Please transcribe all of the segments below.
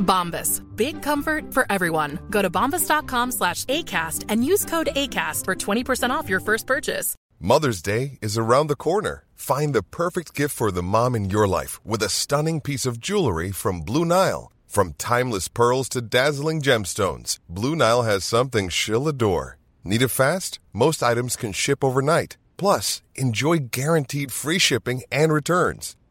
Bombas. Big comfort for everyone. Go to bombas.com slash ACAST and use code ACAST for 20% off your first purchase. Mother's Day is around the corner. Find the perfect gift for the mom in your life with a stunning piece of jewelry from Blue Nile. From timeless pearls to dazzling gemstones, Blue Nile has something she'll adore. Need it fast? Most items can ship overnight. Plus, enjoy guaranteed free shipping and returns.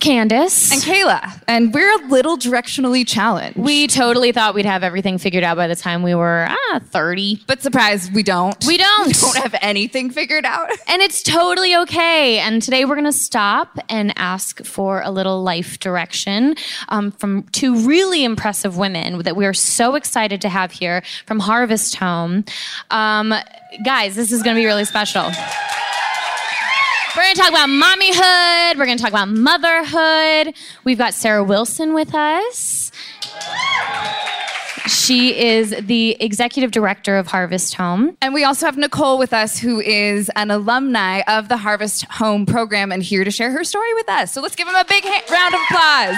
Candace. And Kayla. And we're a little directionally challenged. We totally thought we'd have everything figured out by the time we were ah 30. But surprise, we don't. We don't. We don't have anything figured out. And it's totally okay. And today we're going to stop and ask for a little life direction um, from two really impressive women that we are so excited to have here from Harvest Home. Um, guys, this is going to be really special. We're going to talk about mommyhood. We're going to talk about motherhood. We've got Sarah Wilson with us. She is the executive director of Harvest Home. And we also have Nicole with us, who is an alumni of the Harvest Home program and here to share her story with us. So let's give them a big ha- round of applause.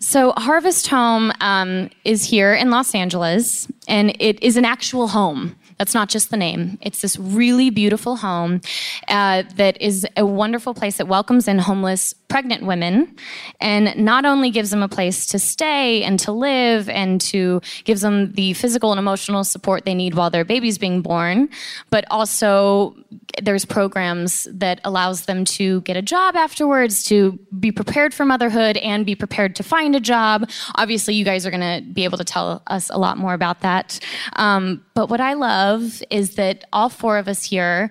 So, Harvest Home um, is here in Los Angeles, and it is an actual home. That's not just the name. It's this really beautiful home uh, that is a wonderful place that welcomes in homeless pregnant women and not only gives them a place to stay and to live and to gives them the physical and emotional support they need while their baby's being born, but also there's programs that allows them to get a job afterwards, to be prepared for motherhood and be prepared to find a job. Obviously, you guys are going to be able to tell us a lot more about that. Um, but what I love is that all four of us here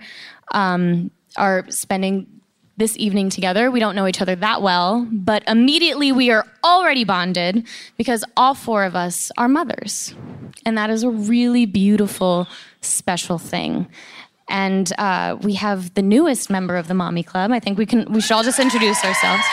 um, are spending this evening together. We don't know each other that well, but immediately we are already bonded because all four of us are mothers. And that is a really beautiful, special thing. And uh, we have the newest member of the Mommy Club. I think we can. We should all just introduce ourselves.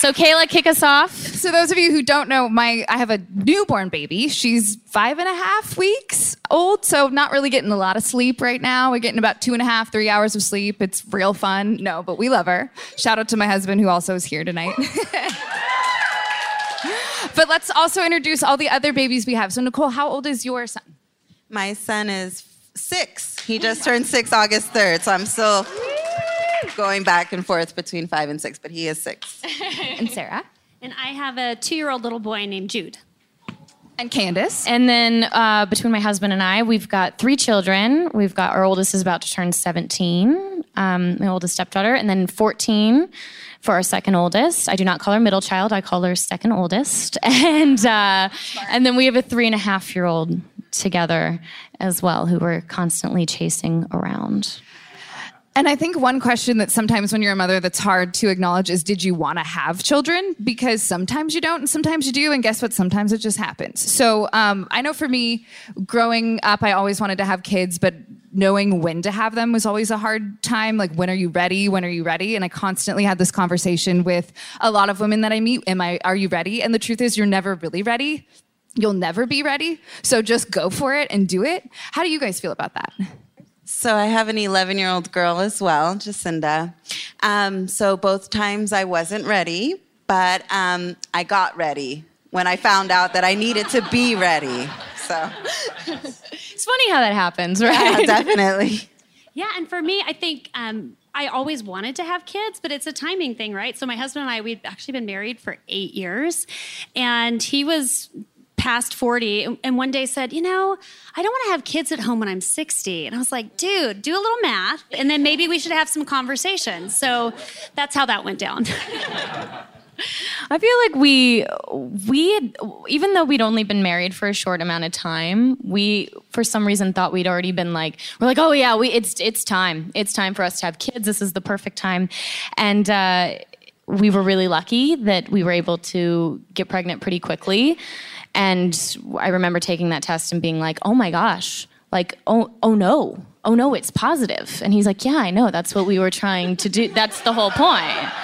So Kayla, kick us off. So those of you who don't know, my I have a newborn baby. She's five and a half weeks old, so not really getting a lot of sleep right now. We're getting about two and a half, three hours of sleep. It's real fun. No, but we love her. Shout out to my husband who also is here tonight. but let's also introduce all the other babies we have. So Nicole, how old is your son? My son is six. He oh just turned six August 3rd, so I'm still going back and forth between five and six, but he is six. and Sarah? And I have a two year old little boy named Jude. And Candace. And then uh, between my husband and I, we've got three children. We've got our oldest is about to turn 17, um, my oldest stepdaughter, and then 14 for our second oldest. I do not call her middle child; I call her second oldest. And uh, and then we have a three and a half year old together as well, who we're constantly chasing around. And I think one question that sometimes when you're a mother that's hard to acknowledge is did you want to have children? Because sometimes you don't and sometimes you do. And guess what? Sometimes it just happens. So um, I know for me, growing up, I always wanted to have kids, but knowing when to have them was always a hard time. Like, when are you ready? When are you ready? And I constantly had this conversation with a lot of women that I meet. Am I, are you ready? And the truth is, you're never really ready. You'll never be ready. So just go for it and do it. How do you guys feel about that? So I have an 11 year old girl as well, Jacinda. Um, so both times I wasn't ready, but um, I got ready when I found out that I needed to be ready. So it's funny how that happens, right? Yeah, definitely. Yeah, and for me, I think um, I always wanted to have kids, but it's a timing thing, right? So my husband and I, we'd actually been married for eight years, and he was past 40 and one day said, You know, I don't want to have kids at home when I'm 60. And I was like, Dude, do a little math, and then maybe we should have some conversations. So that's how that went down. I feel like we we had, even though we'd only been married for a short amount of time, we for some reason thought we'd already been like we're like oh yeah we it's it's time it's time for us to have kids this is the perfect time, and uh, we were really lucky that we were able to get pregnant pretty quickly, and I remember taking that test and being like oh my gosh like oh oh no oh no it's positive. and he's like yeah I know that's what we were trying to do that's the whole point.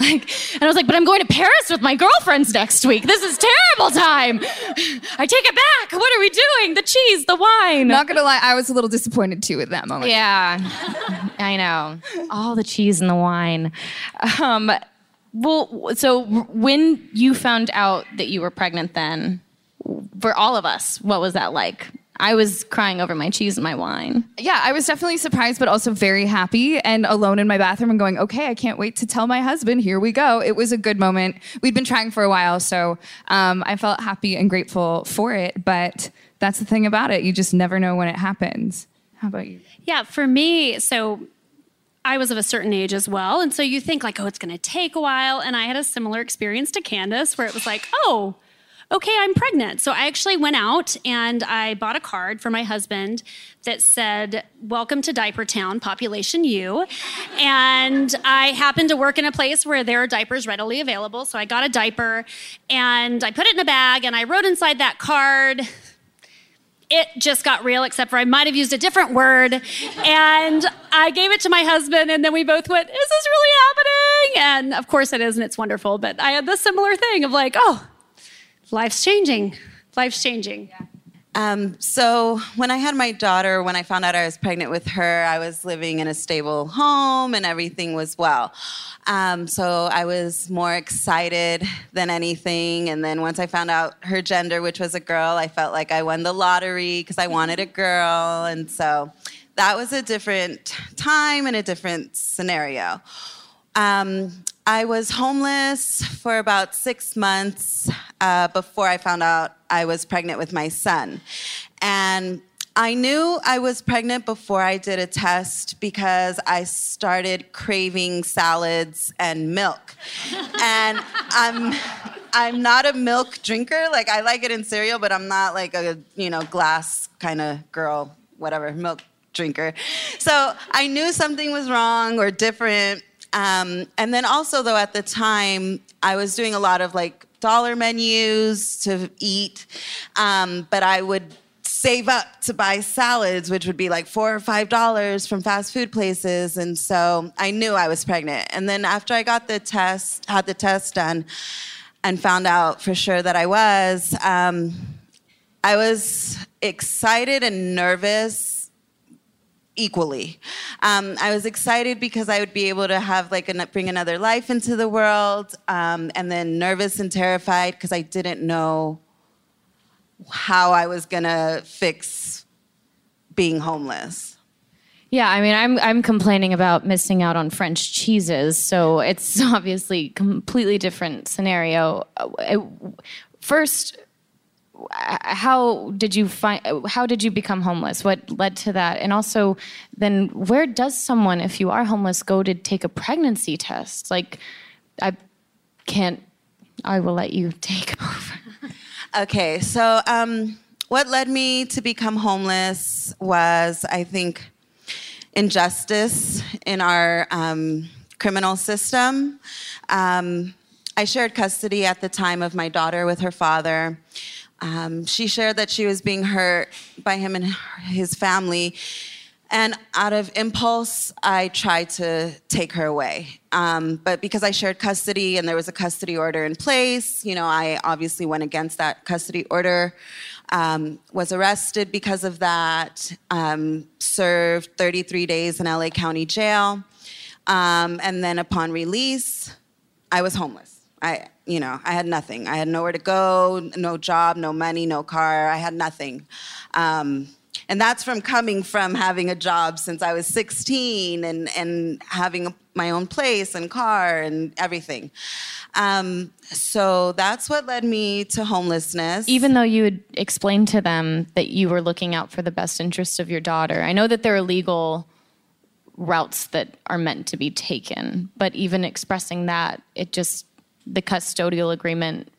Like, and I was like, but I'm going to Paris with my girlfriends next week. This is terrible time. I take it back. What are we doing? The cheese, the wine. Not gonna lie, I was a little disappointed too with that moment. Yeah, I know. All the cheese and the wine. Um, well, so when you found out that you were pregnant, then for all of us, what was that like? I was crying over my cheese and my wine. Yeah, I was definitely surprised, but also very happy and alone in my bathroom and going, okay, I can't wait to tell my husband, here we go. It was a good moment. We'd been trying for a while, so um, I felt happy and grateful for it. But that's the thing about it. You just never know when it happens. How about you? Yeah, for me, so I was of a certain age as well. And so you think, like, oh, it's going to take a while. And I had a similar experience to Candace where it was like, oh, okay, I'm pregnant. So I actually went out and I bought a card for my husband that said, Welcome to Diaper Town, Population U. And I happened to work in a place where there are diapers readily available. So I got a diaper and I put it in a bag and I wrote inside that card, it just got real, except for I might have used a different word. And I gave it to my husband, and then we both went, Is this really happening? And of course it is, and it's wonderful. But I had this similar thing of like, Oh, life's changing. Life's changing. Yeah. Um, so when I had my daughter, when I found out I was pregnant with her, I was living in a stable home and everything was well. Um, so I was more excited than anything. And then once I found out her gender, which was a girl, I felt like I won the lottery because I wanted a girl. And so that was a different time and a different scenario. Um, I was homeless for about six months uh, before I found out I was pregnant with my son. And I knew I was pregnant before I did a test because I started craving salads and milk. and I'm I'm not a milk drinker. Like I like it in cereal, but I'm not like a, you know, glass kind of girl, whatever, milk drinker. So I knew something was wrong or different um, and then also, though, at the time, I was doing a lot of like dollar menus to eat, um, but I would save up to buy salads, which would be like four or five dollars from fast food places. And so I knew I was pregnant. And then after I got the test, had the test done, and found out for sure that I was, um, I was excited and nervous equally. Um, I was excited because I would be able to have like a, bring another life into the world, um, and then nervous and terrified because I didn't know how I was gonna fix being homeless. Yeah, I mean, I'm I'm complaining about missing out on French cheeses, so it's obviously completely different scenario. Uh, first, how did you find? How did you become homeless? What led to that? And also, then where does someone, if you are homeless, go to take a pregnancy test? Like, I can't. I will let you take over. okay, so um, what led me to become homeless was, I think injustice in our um, criminal system. Um, I shared custody at the time of my daughter with her father. Um, she shared that she was being hurt by him and his family. And out of impulse, I tried to take her away. Um, but because I shared custody and there was a custody order in place, you know, I obviously went against that custody order um, was arrested because of that, um, served 33 days in LA County Jail. Um, and then upon release, I was homeless. I, you know, I had nothing. I had nowhere to go, no job, no money, no car. I had nothing. Um, and that's from coming from having a job since I was 16 and, and having my own place and car and everything. Um, so that's what led me to homelessness. Even though you had explained to them that you were looking out for the best interest of your daughter, I know that there are legal routes that are meant to be taken, but even expressing that, it just, the custodial agreement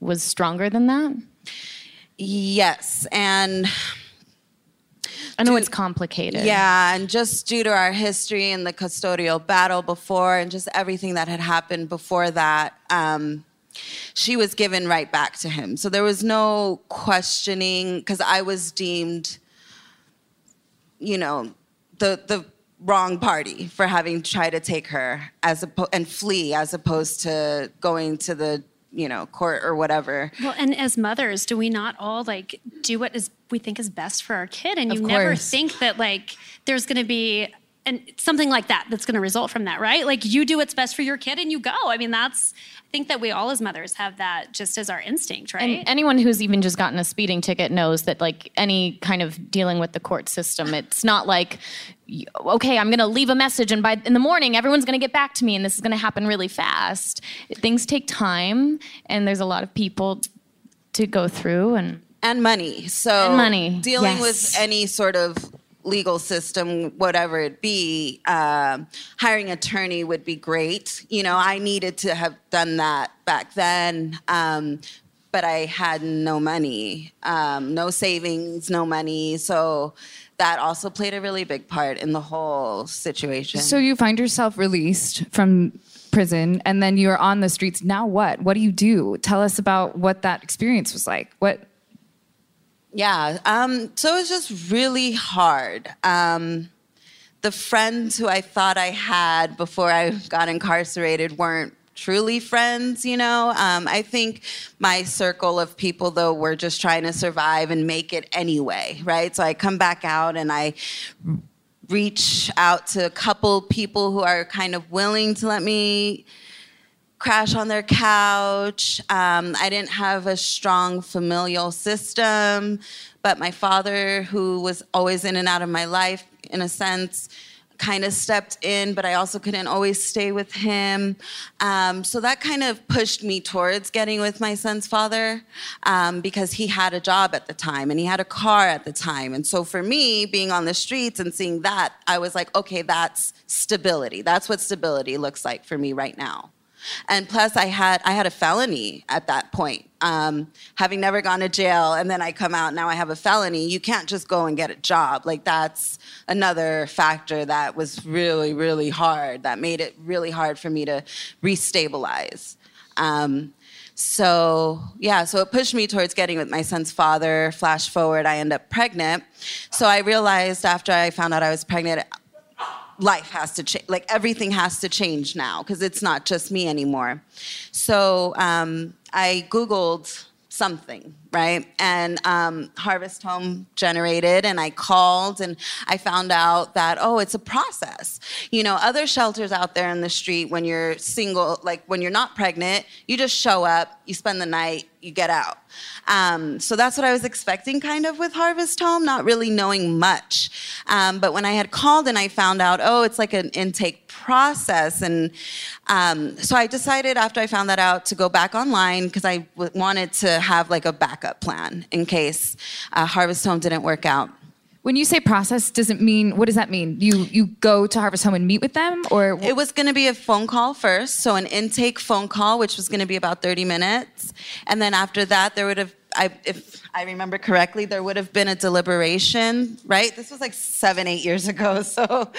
was stronger than that? Yes. And I know it's complicated. Yeah, and just due to our history and the custodial battle before, and just everything that had happened before that, um, she was given right back to him. So there was no questioning because I was deemed, you know, the the wrong party for having tried to take her as a and flee as opposed to going to the you know court or whatever. Well and as mothers do we not all like do what is we think is best for our kid? And you never think that like there's going to be and something like that that's going to result from that right like you do what's best for your kid and you go i mean that's i think that we all as mothers have that just as our instinct right And anyone who's even just gotten a speeding ticket knows that, like any kind of dealing with the court system, it's not like, okay, I'm going to leave a message, and by in the morning, everyone's going to get back to me, and this is going to happen really fast. Things take time, and there's a lot of people to go through, and and money. So And money, dealing yes. with any sort of legal system, whatever it be, um, hiring attorney would be great. You know, I needed to have done that back then. Um, but I had no money, um, no savings, no money. So that also played a really big part in the whole situation. So you find yourself released from prison and then you're on the streets. Now what? What do you do? Tell us about what that experience was like. What Yeah. Um, so it was just really hard. Um, the friends who I thought I had before I got incarcerated weren't truly friends, you know? Um, I think my circle of people, though, were just trying to survive and make it anyway, right? So I come back out and I reach out to a couple people who are kind of willing to let me crash on their couch. Um, I didn't have a strong familial system, but my father, who was always in and out of my life, in a sense, kind of stepped in, but I also couldn't always stay with him. Um, so that kind of pushed me towards getting with my son's father um, because he had a job at the time and he had a car at the time. And so for me, being on the streets and seeing that, I was like, okay, that's stability. That's what stability looks like for me right now. And plus, I had I had a felony at that point. Um, having never gone to jail, and then I come out now I have a felony. You can't just go and get a job. Like that's another factor that was really really hard. That made it really hard for me to restabilize. Um, so yeah, so it pushed me towards getting with my son's father. Flash forward, I end up pregnant. So I realized after I found out I was pregnant, life has to change like everything has to change now because it's not just me anymore so um, i googled something right? And um, Harvest Home generated, and I called and I found out that, oh, it's a process. You know, other shelters out there in the street, when you're single, like when you're not pregnant, you just show up, you spend the night, you get out. Um, so that's what I was expecting kind of with Harvest Home, not really knowing much. Um, but when I had called and I found out, oh, it's like an intake process. And um, so I decided after I found that out to go back online because I w- wanted to have like a backup plan in case uh, Harvest Home didn't work out. When you say process, does it mean what does that mean? You you go to Harvest Home and meet with them, or it was going to be a phone call first, so an intake phone call, which was going to be about thirty minutes, and then after that, there would have, I, if I remember correctly, there would have been a deliberation. Right? This was like seven, eight years ago, so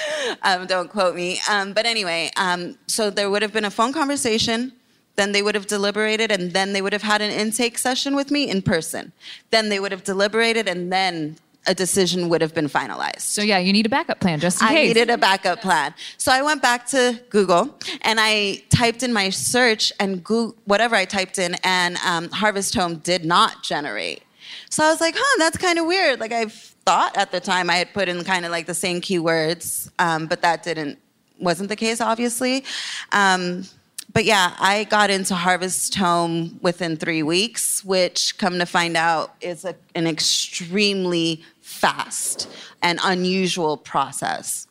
um, don't quote me. Um, but anyway, um, so there would have been a phone conversation. Then they would have deliberated, and then they would have had an intake session with me in person. Then they would have deliberated, and then a decision would have been finalized. So yeah, you need a backup plan just in I case. needed a backup plan. So I went back to Google and I typed in my search and Google, whatever I typed in, and um, Harvest Home did not generate. So I was like, huh, that's kind of weird. Like I thought at the time I had put in kind of like the same keywords, um, but that didn't wasn't the case, obviously. Um, but yeah, I got into Harvest Home within three weeks, which, come to find out, is a, an extremely fast and unusual process.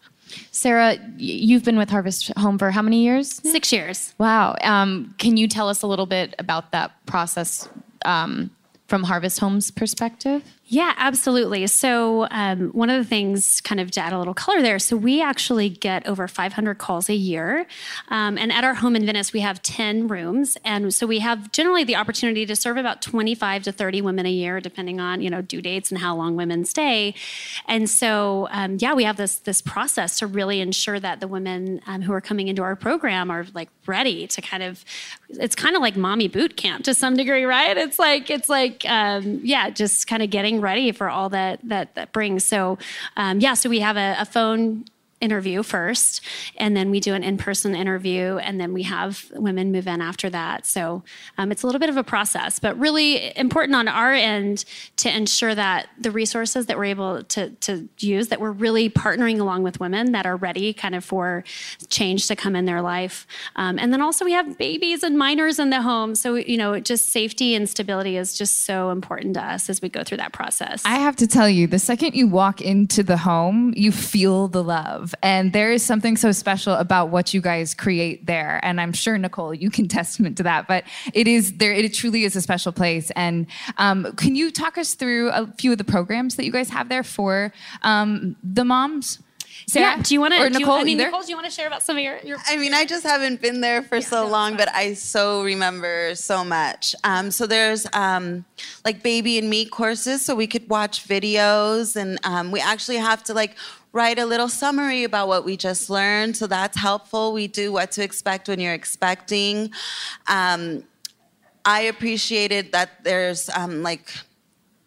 Sarah, you've been with Harvest Home for how many years? Six years. Wow. Um, can you tell us a little bit about that process um, from Harvest Home's perspective? Yeah, absolutely. So, um, one of the things, kind of to add a little color there, so we actually get over 500 calls a year. Um, and at our home in Venice, we have 10 rooms. And so we have generally the opportunity to serve about 25 to 30 women a year, depending on, you know, due dates and how long women stay. And so, um, yeah, we have this, this process to really ensure that the women um, who are coming into our program are like ready to kind of, it's kind of like mommy boot camp to some degree, right? It's like, it's like, um, yeah, just kind of getting ready for all that that that brings. So um, yeah, so we have a, a phone interview first and then we do an in-person interview and then we have women move in after that. So um, it's a little bit of a process but really important on our end to ensure that the resources that we're able to, to use that we're really partnering along with women that are ready kind of for change to come in their life. Um, and then also we have babies and minors in the home. So you know just safety and stability is just so important to us as we go through that process. I have to tell you, the second you walk into the home, you feel the love. And there is something so special about what you guys create there. And I'm sure, Nicole, you can testament to that. But it is there, it truly is a special place. And um, can you talk us through a few of the programs that you guys have there for um, the moms? Sarah? yeah do you want to Or Nicole, I mean, either? Nicole, do you want to share about some of your, your I mean, I just haven't been there for so long, but I so remember so much. Um, so there's um, like baby and me courses, so we could watch videos, and um, we actually have to like write a little summary about what we just learned. So that's helpful. We do what to expect when you're expecting. Um, I appreciated that there's um, like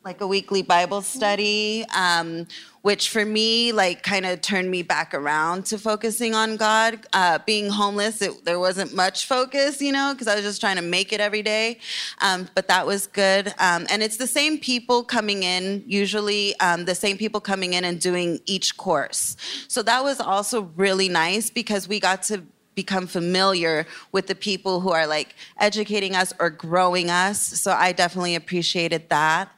like a weekly Bible study, um, which for me, like, kind of turned me back around to focusing on God. Uh, being homeless, it, there wasn't much focus, you know, because I was just trying to make it every day. Um, but that was good. Um, and it's the same people coming in, usually um, the same people coming in and doing each course. So that was also really nice because we got to become familiar with the people who are like educating us or growing us. So I definitely appreciated that.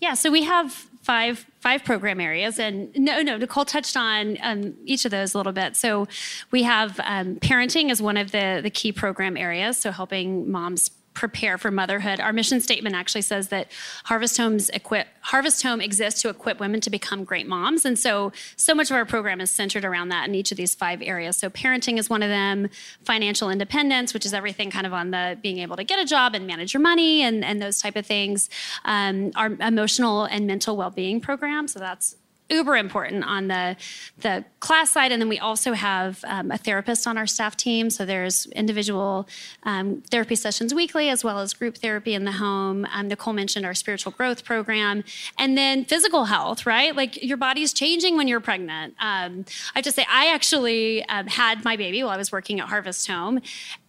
Yeah, so we have five five program areas, and no, no, Nicole touched on um, each of those a little bit. So we have um, parenting as one of the the key program areas, so helping moms prepare for motherhood. Our mission statement actually says that Harvest Homes equip Harvest Home exists to equip women to become great moms, and so so much of our program is centered around that in each of these five areas. So parenting is one of them, financial independence, which is everything kind of on the being able to get a job and manage your money and and those type of things. Um, our emotional and mental well being program, so that's uber important on the the class side. And then we also have um, a therapist on our staff team. So there's individual um, therapy sessions weekly as well as group therapy in the home. Um, nicole mentioned our spiritual growth program and then physical health right? Like your body's changing when you're pregnant. Um, i have to say i actually um, had my baby while i was working at harvest home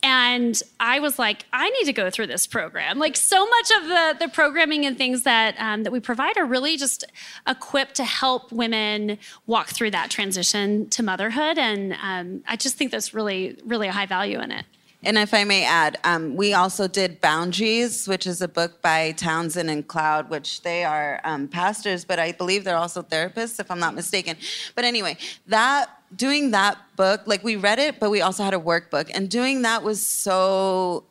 And I was like, I need to go through this program. Like so much of the the programming and things that um, that we provide are really just equipped to help women walk through that transition to motherhood. And um, I just think that's really really a high value in it. And if I may add, um, we also did Boundaries, which is a book by Townsend and Cloud, which they are um, pastors, but I believe they're also therapists, if I'm not mistaken. But anyway, that doing that book, like we read it, but we also had a workbook, and doing that was so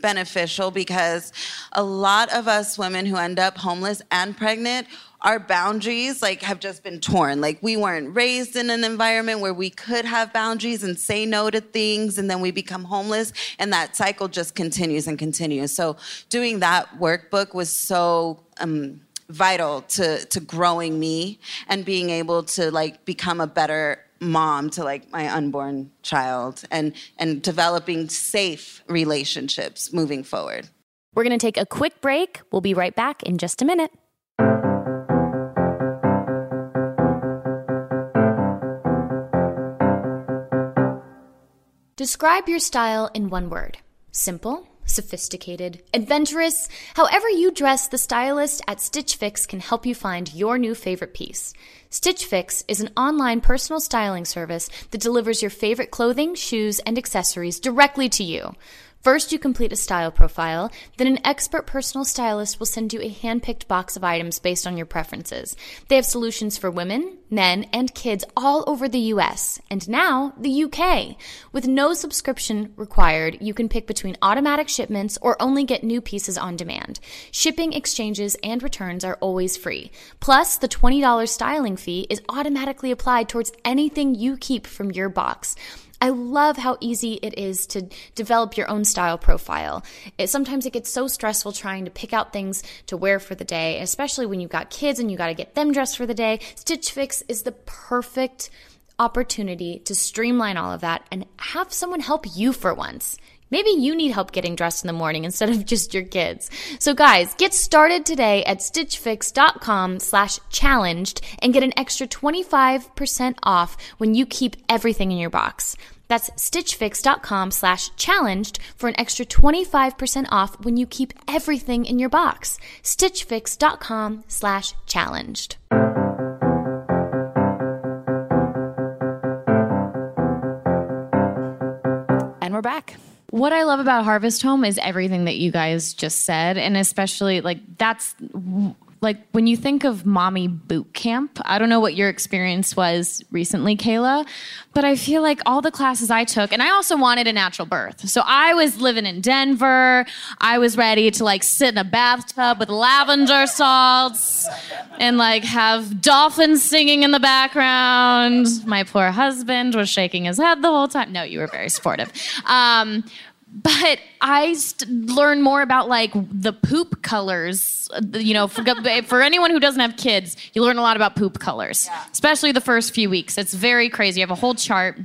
beneficial because a lot of us women who end up homeless and pregnant our boundaries like have just been torn. Like we weren't raised in an environment where we could have boundaries and say no to things and then we become homeless and that cycle just continues and continues. So doing that workbook was so um, vital to to growing me and being able to like become a better mom to like my unborn child and and developing safe relationships moving forward. We're going to take a quick break. We'll be right back in just a minute. Describe your style in one word. Simple, sophisticated, adventurous. However, you dress, the stylist at Stitch Fix can help you find your new favorite piece. Stitch Fix is an online personal styling service that delivers your favorite clothing, shoes, and accessories directly to you. First, you complete a style profile, then, an expert personal stylist will send you a hand picked box of items based on your preferences. They have solutions for women, men, and kids all over the US, and now the UK. With no subscription required, you can pick between automatic shipments or only get new pieces on demand. Shipping, exchanges, and returns are always free. Plus, the $20 styling fee is automatically applied towards anything you keep from your box. I love how easy it is to develop your own style profile. It, sometimes it gets so stressful trying to pick out things to wear for the day, especially when you've got kids and you got to get them dressed for the day. Stitch Fix is the perfect opportunity to streamline all of that and have someone help you for once. Maybe you need help getting dressed in the morning instead of just your kids. So guys, get started today at stitchfix.com slash challenged and get an extra 25% off when you keep everything in your box. That's stitchfix.com slash challenged for an extra 25% off when you keep everything in your box. stitchfix.com slash challenged. And we're back. What I love about Harvest Home is everything that you guys just said, and especially like that's like when you think of mommy boot camp, I don't know what your experience was recently, Kayla, but I feel like all the classes I took, and I also wanted a natural birth. So I was living in Denver. I was ready to like sit in a bathtub with lavender salts and like have dolphins singing in the background. My poor husband was shaking his head the whole time. No, you were very supportive. Um, but I st- learned more about like the poop colors. Uh, you know, for, for anyone who doesn't have kids, you learn a lot about poop colors, yeah. especially the first few weeks. It's very crazy. You have a whole chart.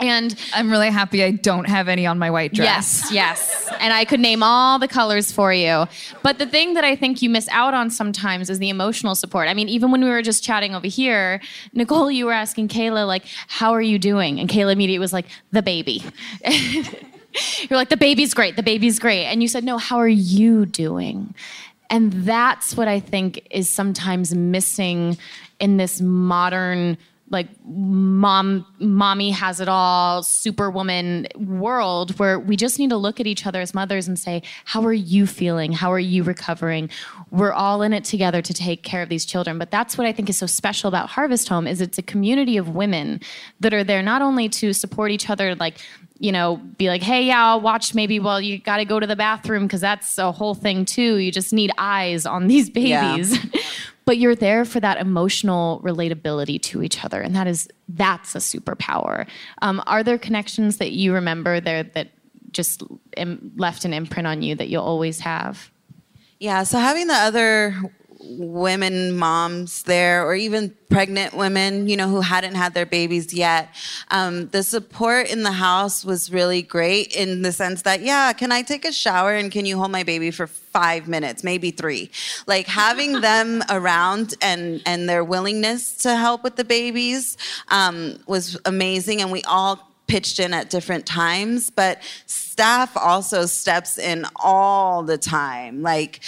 And I'm really happy I don't have any on my white dress. Yes, yes. And I could name all the colors for you. But the thing that I think you miss out on sometimes is the emotional support. I mean, even when we were just chatting over here, Nicole, you were asking Kayla, like, how are you doing? And Kayla immediately was like, the baby. You're like, the baby's great, the baby's great. And you said, no, how are you doing? And that's what I think is sometimes missing in this modern like mom mommy has it all superwoman world where we just need to look at each other as mothers and say how are you feeling how are you recovering we're all in it together to take care of these children but that's what i think is so special about harvest home is it's a community of women that are there not only to support each other like you know, be like, hey, yeah, I'll watch maybe while you got to go to the bathroom because that's a whole thing too. You just need eyes on these babies. Yeah. but you're there for that emotional relatability to each other and that is that's a superpower. Um, are there connections that you remember there that just Im- left an imprint on you that you'll always have? Yeah so having the other women moms there or even pregnant women you know who hadn't had their babies yet um, the support in the house was really great in the sense that yeah can i take a shower and can you hold my baby for five minutes maybe three like having them around and and their willingness to help with the babies um, was amazing and we all pitched in at different times, but staff also steps in all the time. Like,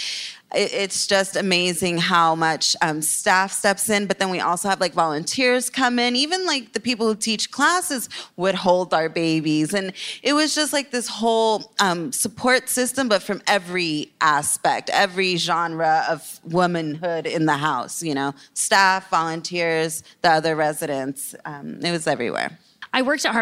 it's just amazing how much um, staff steps in but then we also have like volunteers come in. Even like the people who teach classes would hold our babies. And it was just like this whole um, support system but from every aspect every genre of womanhood in the house you know? Staff volunteers the other residents um, it was everywhere. I worked at Har-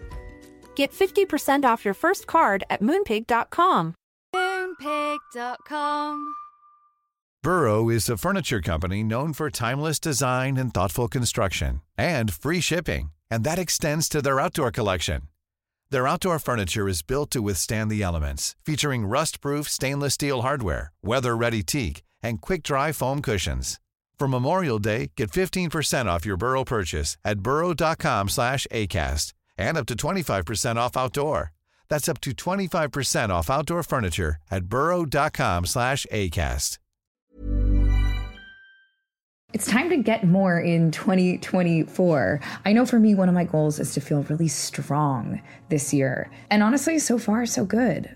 Get 50% off your first card at moonpig.com. Moonpig.com. Burrow is a furniture company known for timeless design and thoughtful construction and free shipping, and that extends to their outdoor collection. Their outdoor furniture is built to withstand the elements, featuring rust-proof stainless steel hardware, weather-ready teak, and quick-dry foam cushions. For Memorial Day, get 15% off your Burrow purchase at burrow.com/acast and up to 25% off outdoor. That's up to 25% off outdoor furniture at burrow.com/acast. It's time to get more in 2024. I know for me, one of my goals is to feel really strong this year. And honestly, so far, so good.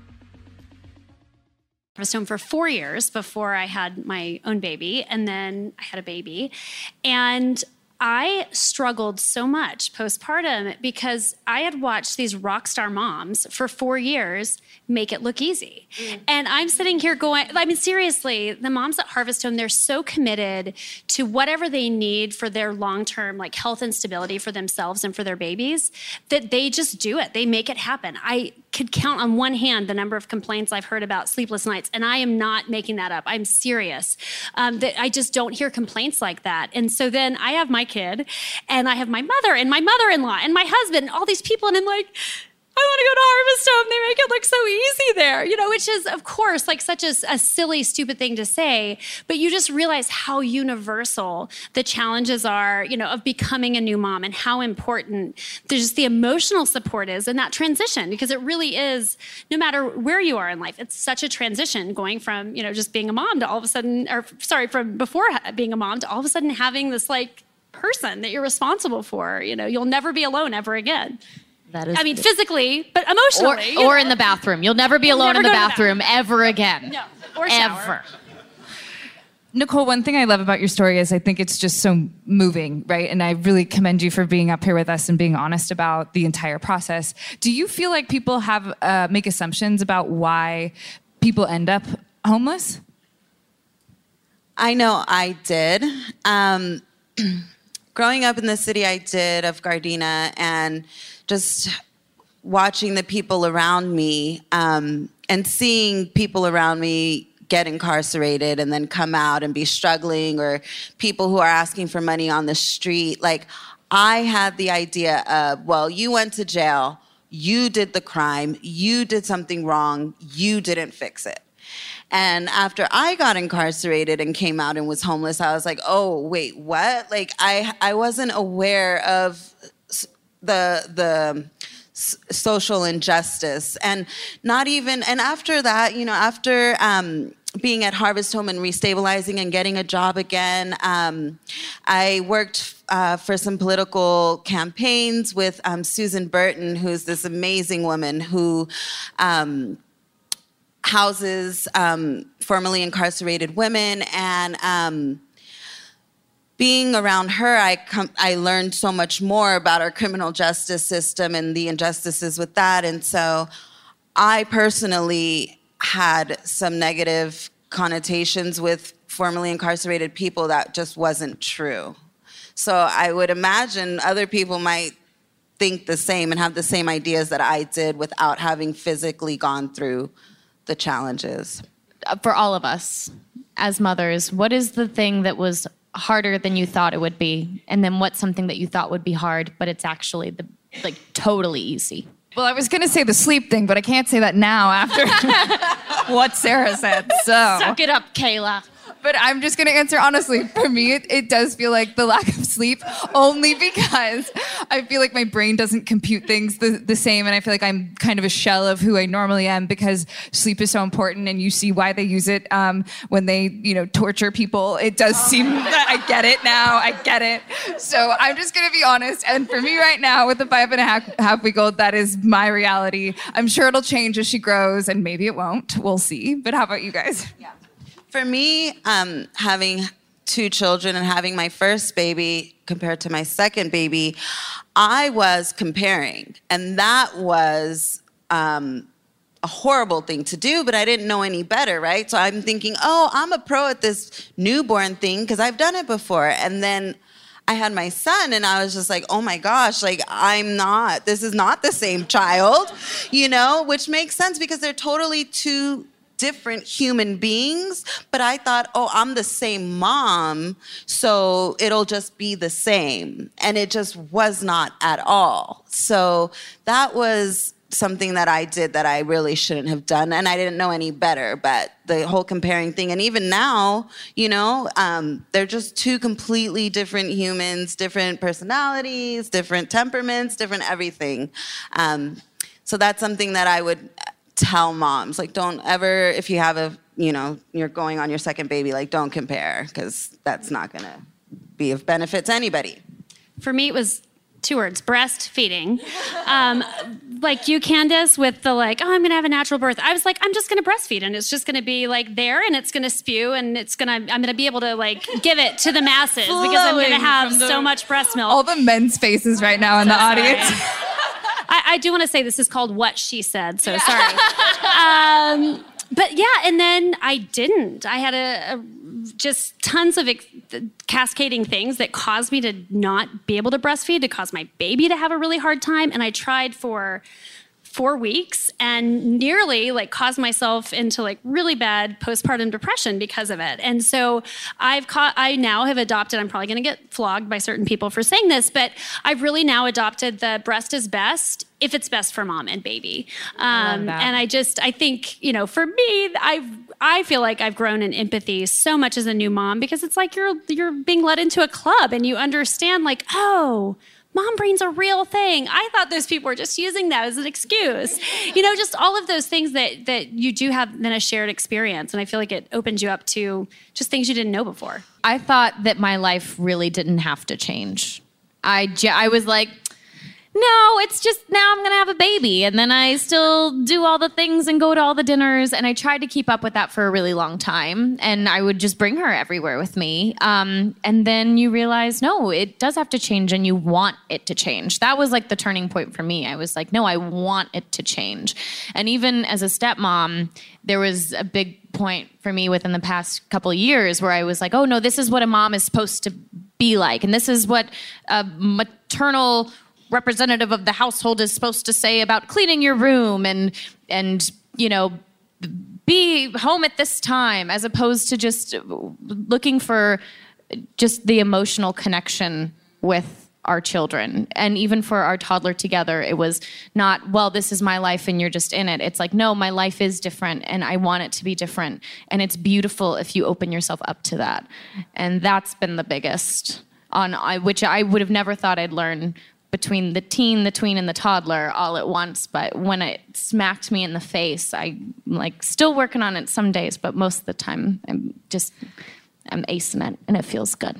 Was home for four years before I had my own baby, and then I had a baby. And I struggled so much postpartum because I had watched these rock star moms for four years make it look easy. Mm. And I'm sitting here going, I mean, seriously, the moms at Harvest Home, they're so committed to whatever they need for their long term like health and stability for themselves and for their babies that they just do it. They make it happen. I could count on one hand the number of complaints I've heard about sleepless nights, and I am not making that up. I'm serious. Um, that I just don't hear complaints like that. And so then I have my kid, and I have my mother and my mother in law and my husband, all these people, and I'm like, want to go to Harvest Home. They make it look so easy there, you know, which is, of course, like such a, a, silly, stupid thing to say. But you just realize how universal the challenges are, you know, of becoming a new mom and how important there's just the emotional support is in that transition because it really is, no matter where you are in life, it's such a transition going from, you know, just being a mom to all of a sudden, or sorry, from before being a mom to all of a sudden having this like person that you're responsible for. You know, you'll never be alone ever again. That is. I mean, physically, but emotionally. Or, or in the bathroom. You'll never be You'll alone never in the go to the bathroom, bathroom. ever again. No, or shower. Ever. Nicole, one thing I love about your story is I think it's just so moving, right? And I really commend you for being up here with us and being honest about the entire process. Do you feel like people have uh, make assumptions about why people end up homeless? I know I did. Um, growing up in the city, I did of Gardena, and just watching the people around me um, and seeing people around me get incarcerated and then come out and be struggling, or people who are asking for money on the street. Like, I had the idea of, well, you went to jail, you did the crime, you did something wrong, you didn't fix it. And after I got incarcerated and came out and was homeless, I was like, oh, wait, what? Like, I, I wasn't aware of the, the, social injustice and not even and after that you know after um, being at harvest home and restabilizing and getting a job again um, i worked uh, for some political campaigns with um, susan burton who's this amazing woman who um, houses um, formerly incarcerated women. And um, being around her I, com- I learned so much more about our criminal justice system and the injustices with that. And so i personally had some negative connotations with formerly incarcerated people that just wasn't true. So i would imagine other people might think the same and have the same ideas that i did without having physically gone through the challenges Uh, For all of us as mothers, what is the thing that was harder than you thought it would be? And then what's something that you thought would be hard, but it's actually the like totally easy? Well, I was going to say the sleep thing, but I can't say that now after what Sarah said. So Suck it up, Kayla. But I'm just going to answer honestly. For me, it, it does feel like the lack of sleep, only because I feel like my brain doesn't compute things the, the same. And I feel like I'm kind of a shell of who I normally am because sleep is so important. And you see why they use it um, when they, you know, torture people. It does seem that I get it now. I get it. So I'm just going to be honest. And for me right now, with the five and a half, half week old, that is my reality. I'm sure it'll change as she grows, and maybe it won't. We'll see. But how about you guys? Yeah. For me, um, having two children and having my first baby compared to my second baby, I was comparing. And that was um, a horrible thing to do, but I didn't know any better, right? So I'm thinking, oh, I'm a pro at this newborn thing because I've done it before. And then I had my son, and I was just like, oh my gosh, like I'm not, this is not the same child, you know, which makes sense because they're totally two different human beings, but I thought, oh, I'm the same mom, so it'll just be the same. And it just was not at all. So that was something that I did that I really shouldn't have done, and I didn't know any better. But the whole comparing thing, and even now, you know, um, they're just two completely different humans, different personalities, different temperaments, different everything. Um, so that's something that I would tell moms like don't ever if you have a you know you're going on your second baby like don't compare because that's not going to be of benefit to anybody. For me, it was two words breastfeeding. Um, like you candace with the like oh i'm gonna have a natural birth i was like i'm just gonna breastfeed and it's just gonna be like there and it's gonna spew and it's gonna i'm gonna be able to like give it to the masses because i'm gonna have the- so much breast milk. All the men's faces right now in the audience. I, I do want to say this is called what she said so sorry. Um, but yeah and then i didn't. I had a, a just tons of ex- cascading things that caused me to not be able to breastfeed to cause my baby to have a really hard time and i tried for four weeks and nearly like caused myself into like really bad postpartum depression because of it. And so I've caught, I now have adopted, I'm probably going to get flogged by certain people for saying this, but I've really now adopted the breast is best if it's best for mom and baby. Um, that. and I just, I think, you know, for me, I've, I feel like I've grown in empathy so much as a new mom because it's like you're, you're being led into a club and you understand like, oh, mom brain's a real thing. I thought those people were just using that as an excuse. You know, just all of those things that that you do have then a shared experience. And I feel like it opens you up to just things you didn't know before. I thought that my life really didn't have to change. I, I was like, no, it's just now I'm going to have a baby. And then I still do all the things and go to all the dinners. And I tried to keep up with that for a really long time. And I would just bring her everywhere with me. Um, and then you realize, no, it does have to change and you want it to change. That was like the turning point for me. I was like, no, I want it to change. And even as a stepmom, there was a big point for me within the past couple years where I was like, oh no, this is what a mom is supposed to be like. And this is what a maternal representative of the household is supposed to say about cleaning your room and and you know be home at this time as opposed to just looking for just the emotional connection with our children. And even for our toddler together it was not well this is my life and you're just in it. It's like no my life is different and i want it to be different. And it's beautiful if you open yourself up to that. And that's been the biggest on which i would have never thought i'd learn between the teen, the tween, and the toddler all at once. But when it smacked me in the face, I'm like still working on it some days, but most of the time I'm just I'm acing it, and it feels good.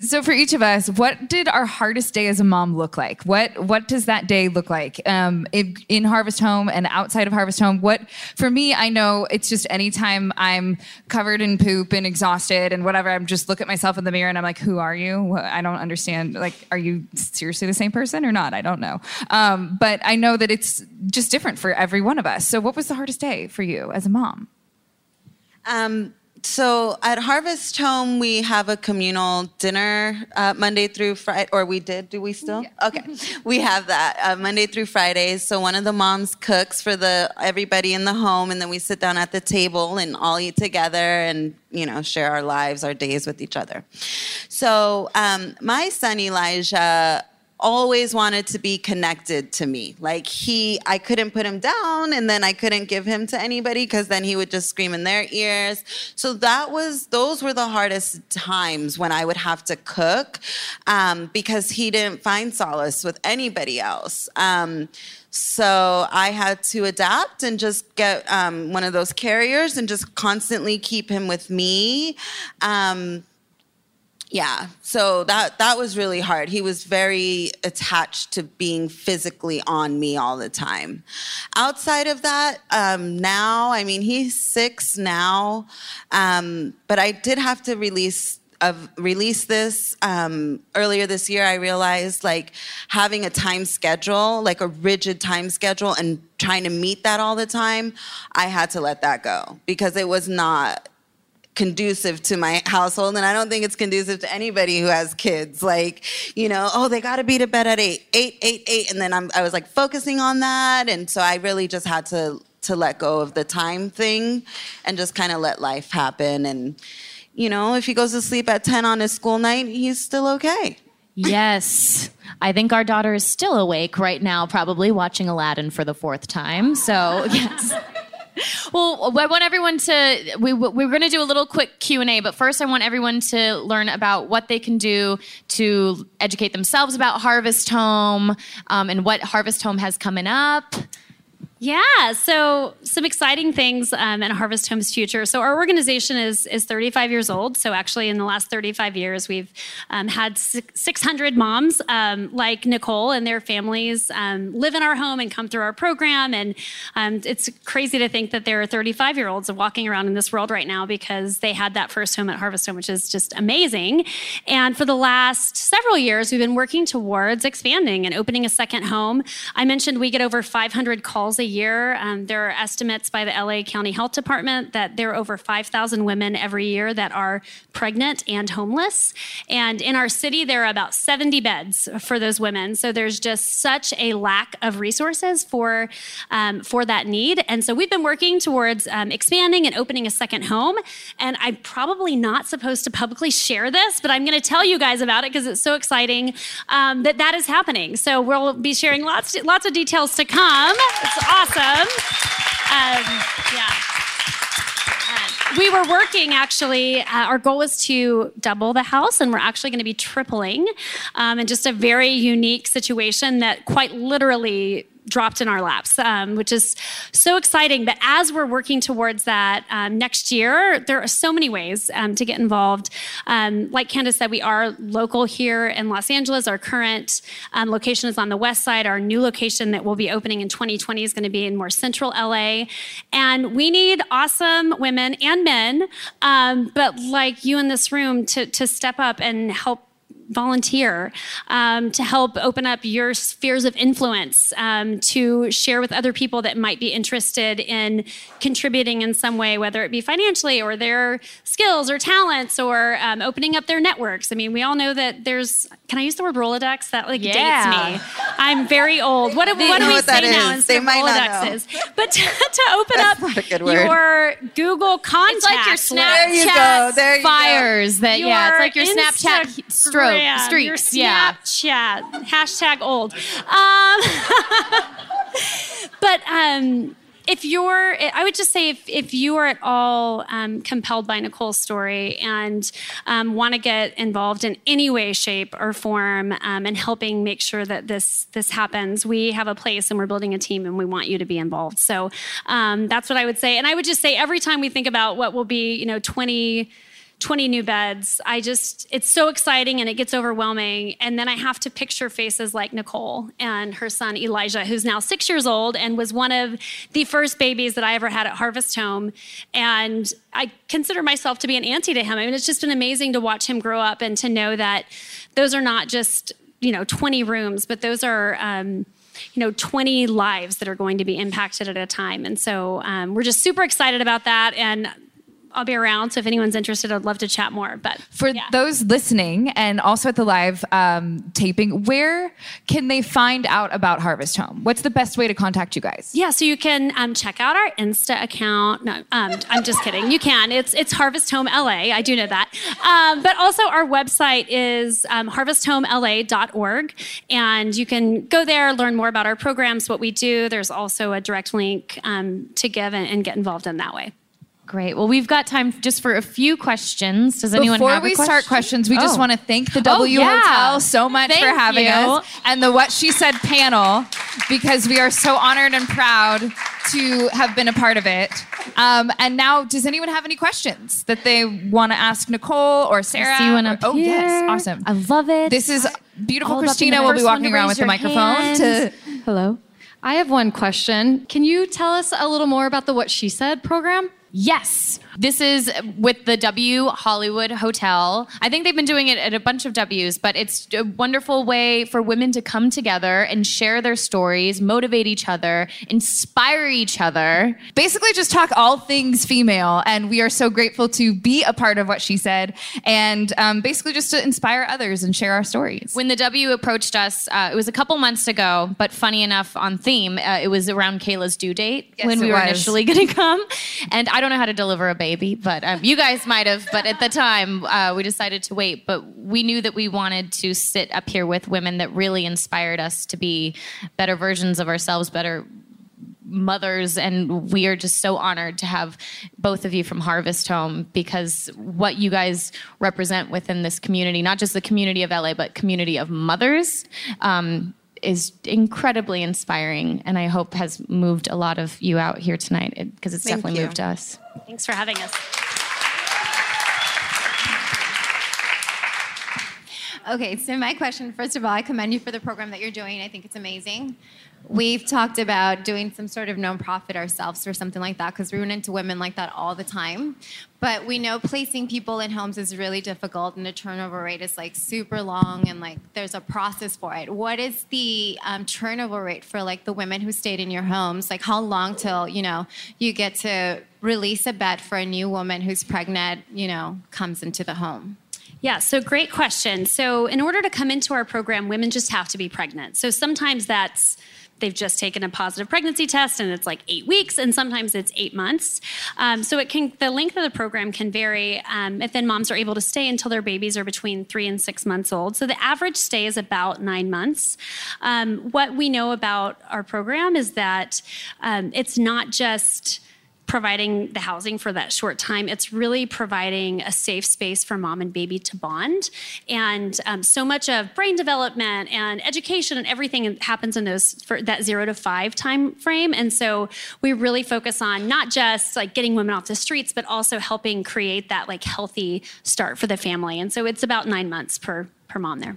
So for each of us, what did our hardest day as a mom look like? What what does that day look like um, in, in Harvest Home and outside of Harvest Home? What for me, I know it's just anytime I'm covered in poop and exhausted and whatever, I'm just look at myself in the mirror and I'm like, who are you? I don't understand. Like, are you seriously the same person or not? I don't know. Um, but I know that it's just different for every one of us. So what was the hardest day for you as a mom? Um, so at Harvest Home, we have a communal dinner uh, Monday through Friday, or we did. Do we still? Okay, we have that uh, Monday through Fridays. So one of the moms cooks for the everybody in the home, and then we sit down at the table and all eat together and you know share our lives, our days with each other. So um, my son Elijah always wanted to be connected to me. Like he, I couldn't put him down and then I couldn't give him to anybody because then he would just scream in their ears. So that was, those were the hardest times when I would have to cook um, because he didn't find solace with anybody else. Um, so I had to adapt and just get um, one of those carriers and just constantly keep him with me. Um, yeah so that that was really hard. He was very attached to being physically on me all the time. Outside of that um, now i mean he's six now um, but i did have to release of release this um, earlier this year. I realized like having a time schedule like a rigid time schedule and trying to meet that all the time i had to let that go because it was not conducive to my household and i don't think it's conducive to anybody who has kids like you know oh they got to be to bed at eight eight eight eight and then I'm, i was like focusing on that and so i really just had to to let go of the time thing and just kind of let life happen and you know if he goes to sleep at 10 on his school night he's still okay Yes. I think our daughter is still awake right now, probably watching Aladdin for the fourth time. So, yes. Well, I want everyone to. We, we're going to do a little quick Q and A, but first, I want everyone to learn about what they can do to educate themselves about Harvest Home um, and what Harvest Home has coming up. Yeah, so some exciting things um, in Harvest Home's future. So our organization is is 35 years old. So actually, in the last 35 years, we've um, had 600 moms um, like Nicole and their families um, live in our home and come through our program. And um, it's crazy to think that there are 35 year olds walking around in this world right now because they had that first home at Harvest Home, which is just amazing. And for the last several years, we've been working towards expanding and opening a second home. I mentioned we get over 500 calls a year. Um, there are estimates by the LA County Health Department that there are over 5,000 women every year that are pregnant and homeless. And in our city, there are about 70 beds for those women. So there's just such a lack of resources for, um, for that need. And so we've been working towards um, expanding and opening a second home. And I'm probably not supposed to publicly share this, but I'm going to tell you guys about it because it's so exciting um, that that is happening. So we'll be sharing lots, lots of details to come. It's awesome. Um, yeah. Um, we were working actually, uh, our goal was to double the house, and we're actually going to be tripling um, in just a very unique situation that quite literally dropped in our laps, um, which is so exciting. But as we're working towards that um, next year, there are so many ways um, to get involved. Um, like Candace said, we are local here in Los Angeles. Our current um, location is on the west side. Our new location that will be opening in 2020 is going to be in more central LA. And we need awesome women and men, um, but like you in this room, to, to step up and help volunteer um, to help open up your spheres of influence um, to share with other people that might be interested in contributing in some way whether it be financially or their skills or talents or um, opening up their networks i mean we all know that there's can i use the word rolodex that like Yeah. dates me i'm very old what, do- what do we what say now is. instead They of might not know. rolodexes but to, to open up good word. your google contacts It's like your list. There you go, Snapchat there you go. fires that, yeah, it's like your Snapchat stroke, streaks. Your Yeah. Snapchat, hashtag old. Um, but um, if you're, I would just say if, if you are at all um, compelled by Nicole's story and um, want to get involved in any way, shape, or form um, in helping make sure that this this happens, we have a place and we're building a team and we want you to be involved. So um, that's what I would say. And I would just say every time we think about what will be, you know, 20 20 new beds. I just, it's so exciting and it gets overwhelming. And then I have to picture faces like Nicole and her son Elijah, who's now six years old and was one of the first babies that I ever had at Harvest Home. And I consider myself to be an auntie to him. I mean, it's just been amazing to watch him grow up and to know that those are not just, you know, 20 rooms, but those are, um, you know 20 lives that are going to be impacted at a time and so um, we're just super excited about that and I'll be around. So if anyone's interested, I'd love to chat more. But For those listening and also at the live um, taping, where can they find out about Harvest Home? What's the best way to contact you guys? yeah, so you can um, check out our Insta account. No, um, I'm just kidding. You can. It's it's Harvest Home LA. I do know that. Um, but also our website is um, harvesthomela.org, and you can go there, learn more about our programs, what we do. There's also a direct link um, to give and, and get involved in that way. Great. Well, we've got time just for a few questions. Does anyone Before have a question? Before we start questions, we just Oh. want to thank the Oh, W yeah. Hotel so much for having you. us and the What She Said panel because we are so honored and proud to have been a part of it. Um, and now, does anyone have any questions that they want to ask Nicole or Sarah? see one or- up oh, yes, awesome. I love it. This is beautiful. All Christina the will be walking around with the microphone to. Hello. I have one question. Can you tell us a little more about the What She Said program? Yes. This is with the W Hollywood Hotel. I think they've been doing it at a bunch of W's, but it's a wonderful way for women to come together and share their stories, motivate each other, inspire each other. Basically, just talk all things female. And we are so grateful to be a part of what she said and um, basically just to inspire others and share our stories. When the W approached us, uh, it was a couple months ago, but funny enough, on theme, uh, it was around Kayla's due date Yes, when we were was. initially going to come. And I don't know how to deliver a baby, but um, you guys might have. But at the time, uh, we decided to wait. But we knew that we wanted to sit up here with women that really inspired us to be better versions of ourselves, better mothers and we are just so honored to have both of you from harvest home because what you guys represent within this community not just the community of la but community of mothers um, is incredibly inspiring and I hope has moved a lot of you out here tonight because it's Thank definitely you. moved us. Thanks for having us. Okay, so my question first of all, I commend you for the program that you're doing. I think it's amazing. We've talked about doing some sort of nonprofit ourselves or something like that because we run into women like that all the time. But we know placing people in homes is really difficult and the turnover rate is like super long and like there's a process for it. What is the um, turnover rate for like the women who stayed in your homes? Like how long till, you know, you get to release a bed for a new woman who's pregnant, you know, comes into the home? Yeah, so great question. So, in order to come into our program, women just have to be pregnant. So, sometimes that's they've just taken a positive pregnancy test and it's like eight weeks, and sometimes it's eight months. Um, so, it can the length of the program can vary. Um, if then moms are able to stay until their babies are between three and six months old. So, the average stay is about nine months. Um, what we know about our program is that um, it's not just providing the housing for that short time. It's really providing a safe space for mom and baby to bond. And um, so much of brain development and education and everything happens in those for that zero to five time frame. And so we really focus on not just like getting women off the streets, but also helping create that like healthy start for the family. And so it's about nine months per per mom there.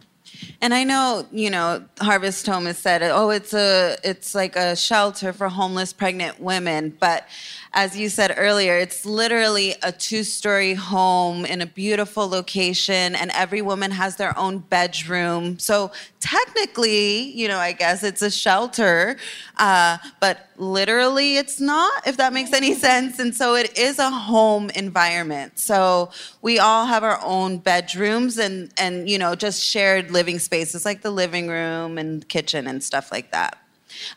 And I know, you know, Harvest Home has said, oh, it's a, it's like a shelter for homeless pregnant women. But as you said earlier, it's literally a two-story home in a beautiful location, and every woman has their own bedroom. So technically, you know, I guess it's a shelter, uh, but literally, it's not. If that makes any sense. And so it is a home environment. So we all have our own bedrooms and and you know just shared living spaces like the living room and kitchen and stuff like that.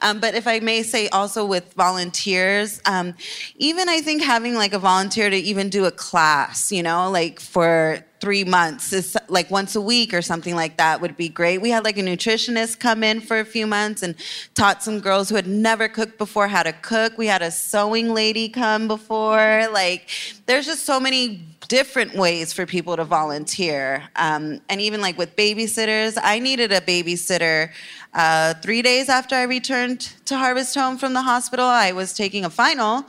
Um, but if I may say also with volunteers, um, even I think having like a volunteer to even do a class, you know, like for three months, is like once a week or something like that would be great. We had like a nutritionist come in for a few months and taught some girls who had never cooked before how to cook. We had a sewing lady come before. Like, there's just so many different ways for people to volunteer. Um, and even like with babysitters, I needed a babysitter uh, three days after I returned to Harvest Home from the hospital. I was taking a final.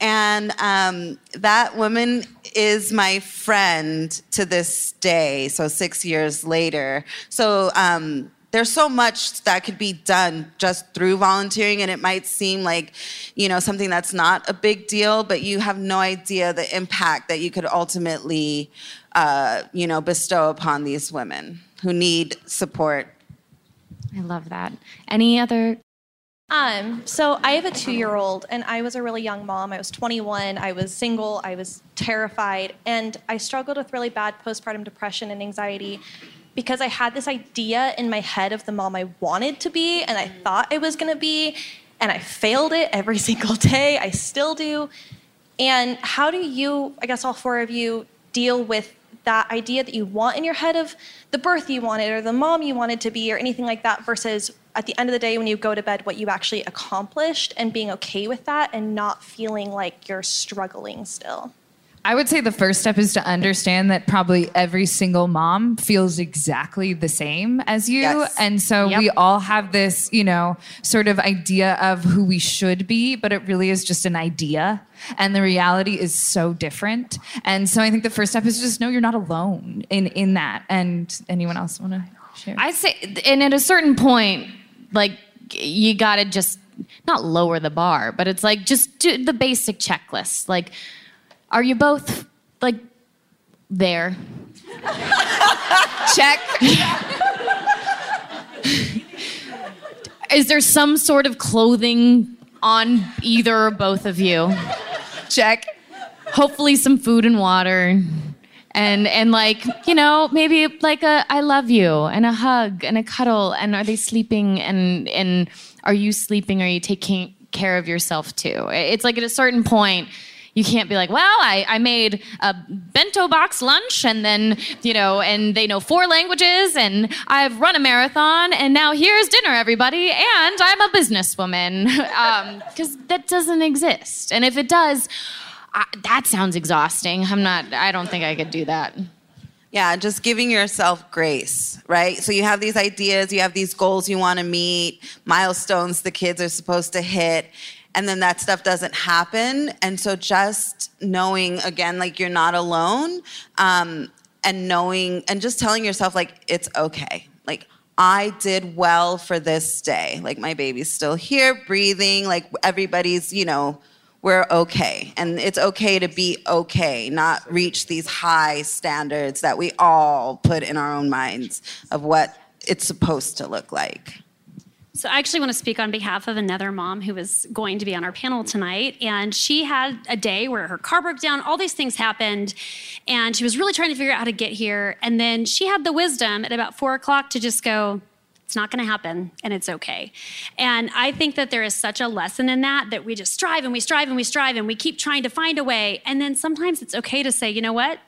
And um, that woman is my friend to this day, so six years later. So um, there's so much that could be done just through volunteering and it might seem like you know something that's not a big deal but you have no idea the impact that you could ultimately uh, you know bestow upon these women who need support I love that. Any other Um, so I have a two year old, and I was a really young mom. I was 21, I was single, I was terrified, and I struggled with really bad postpartum depression and anxiety because I had this idea in my head of the mom I wanted to be, and I thought I was gonna be, and I failed it every single day. I still do. And how do you, I guess all four of you, deal with that idea that you want in your head of the birth you wanted or the mom you wanted to be or anything like that versus at the end of the day when you go to bed what you actually accomplished and being okay with that and not feeling like you're struggling still? I would say the first step is to understand that probably every single mom feels exactly the same as you. Yes. And so Yep. we all have this, you know, sort of idea of who we should be, but it really is just an idea. And the reality is so different. And so I think the first step is just know you're not alone in, in that. And anyone else want to share? I say, and at a certain point, like you gotta just not lower the bar, but it's like just do the basic checklist. Like, are you both like there? Check. Is there some sort of clothing on either or both of you? Check. Hopefully, some food and water. And, and like you know maybe like a I love you and a hug and a cuddle and are they sleeping and and are you sleeping are you taking care of yourself too it's like at a certain point you can't be like, well, I, I made a bento box lunch and then, you know, and they know four languages and I've run a marathon and now here's dinner, everybody, and I'm a businesswoman. Um, because that doesn't exist. And if it does, I, that sounds exhausting. I'm not, I don't think I could do that. Yeah, just giving yourself grace, right? So you have these ideas, you have these goals you want to meet, milestones the kids are supposed to hit, and then that stuff doesn't happen. And so just knowing again, like you're not alone, um, and knowing and just telling yourself like it's okay. Like I did well for this day. Like my baby's still here, breathing. Like everybody's, you know, we're okay. And it's okay to be okay, not reach these high standards that we all put in our own minds of what it's supposed to look like. So I actually want to speak on behalf of another mom who was going to be on our panel tonight. And she had a day where her car broke down, all these things happened, and she was really trying to figure out how to get here. And then she had the wisdom at about four o'clock to just go, it's not going to happen and it's okay. And I think that there is such a lesson in that that we just strive and we strive and we strive and we keep trying to find a way. And then sometimes it's okay to say, you know what?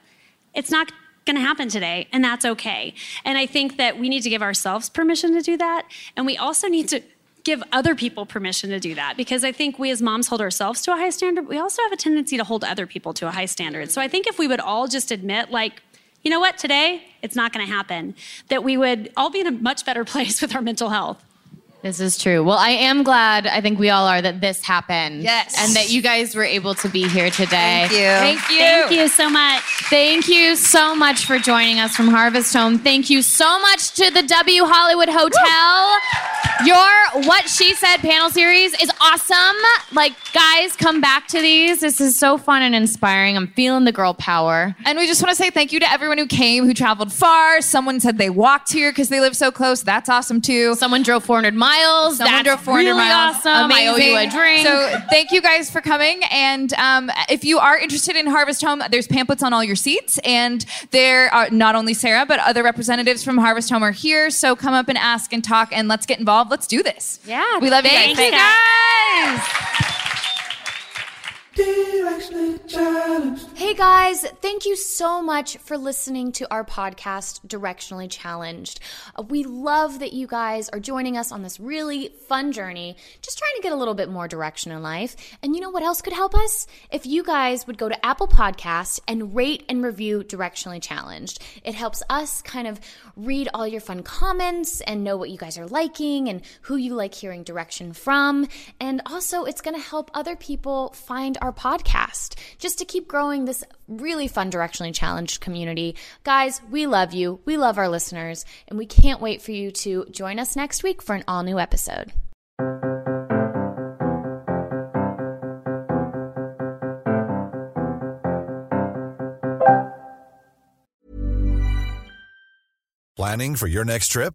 It's not going to happen today, and that's okay. And I think that we need to give ourselves permission to do that. And we also need to give other people permission to do that because I think we as moms hold ourselves to a high standard. We also have a tendency to hold other people to a high standard. So I think if we would all just admit, like, you know what, today it's not going to happen, that we would all be in a much better place with our mental health. This is true. Well, I am glad, I think we all are, that this happened. Yes. And that you guys were able to be here today. Thank you. Thank you. Thank you so much. Thank you so much for joining us from Harvest Home. Thank you so much to the W Hollywood Hotel. Your What She Said panel series is awesome. Like, guys, come back to these. This is so fun and inspiring. I'm feeling the girl power. And we just want to say thank you to everyone who came, who traveled far. Someone said they walked here because they live so close. That's awesome too. Someone drove 400 miles. Someone That's 400 really miles. awesome. I owe you a Amazing. drink. So thank you guys for coming. And um, if you are interested in Harvest Home, there's pamphlets on all your seats. And there are not only Sarah, but other representatives from Harvest Home are here. So come up and ask and talk and let's get involved. Let's do this. Yeah. We love you Thank guys. you, guys. Hey guys, thank you so much for listening to our podcast, Directionally Challenged. Uh, we love that you guys are joining us on this really fun journey, just trying to get a little bit more direction in life. And you know what else could help us? If you guys would go to Apple Podcasts and rate and review Directionally Challenged. It helps us kind of read all your fun comments and know what you guys are liking and who you like hearing direction from. And also, it's going to help other people find our podcast just to keep growing this really fun directionally challenged community. Guys, we love you. We love our listeners, and we can't wait for you to join us next week for an all new episode. Planning for your next trip?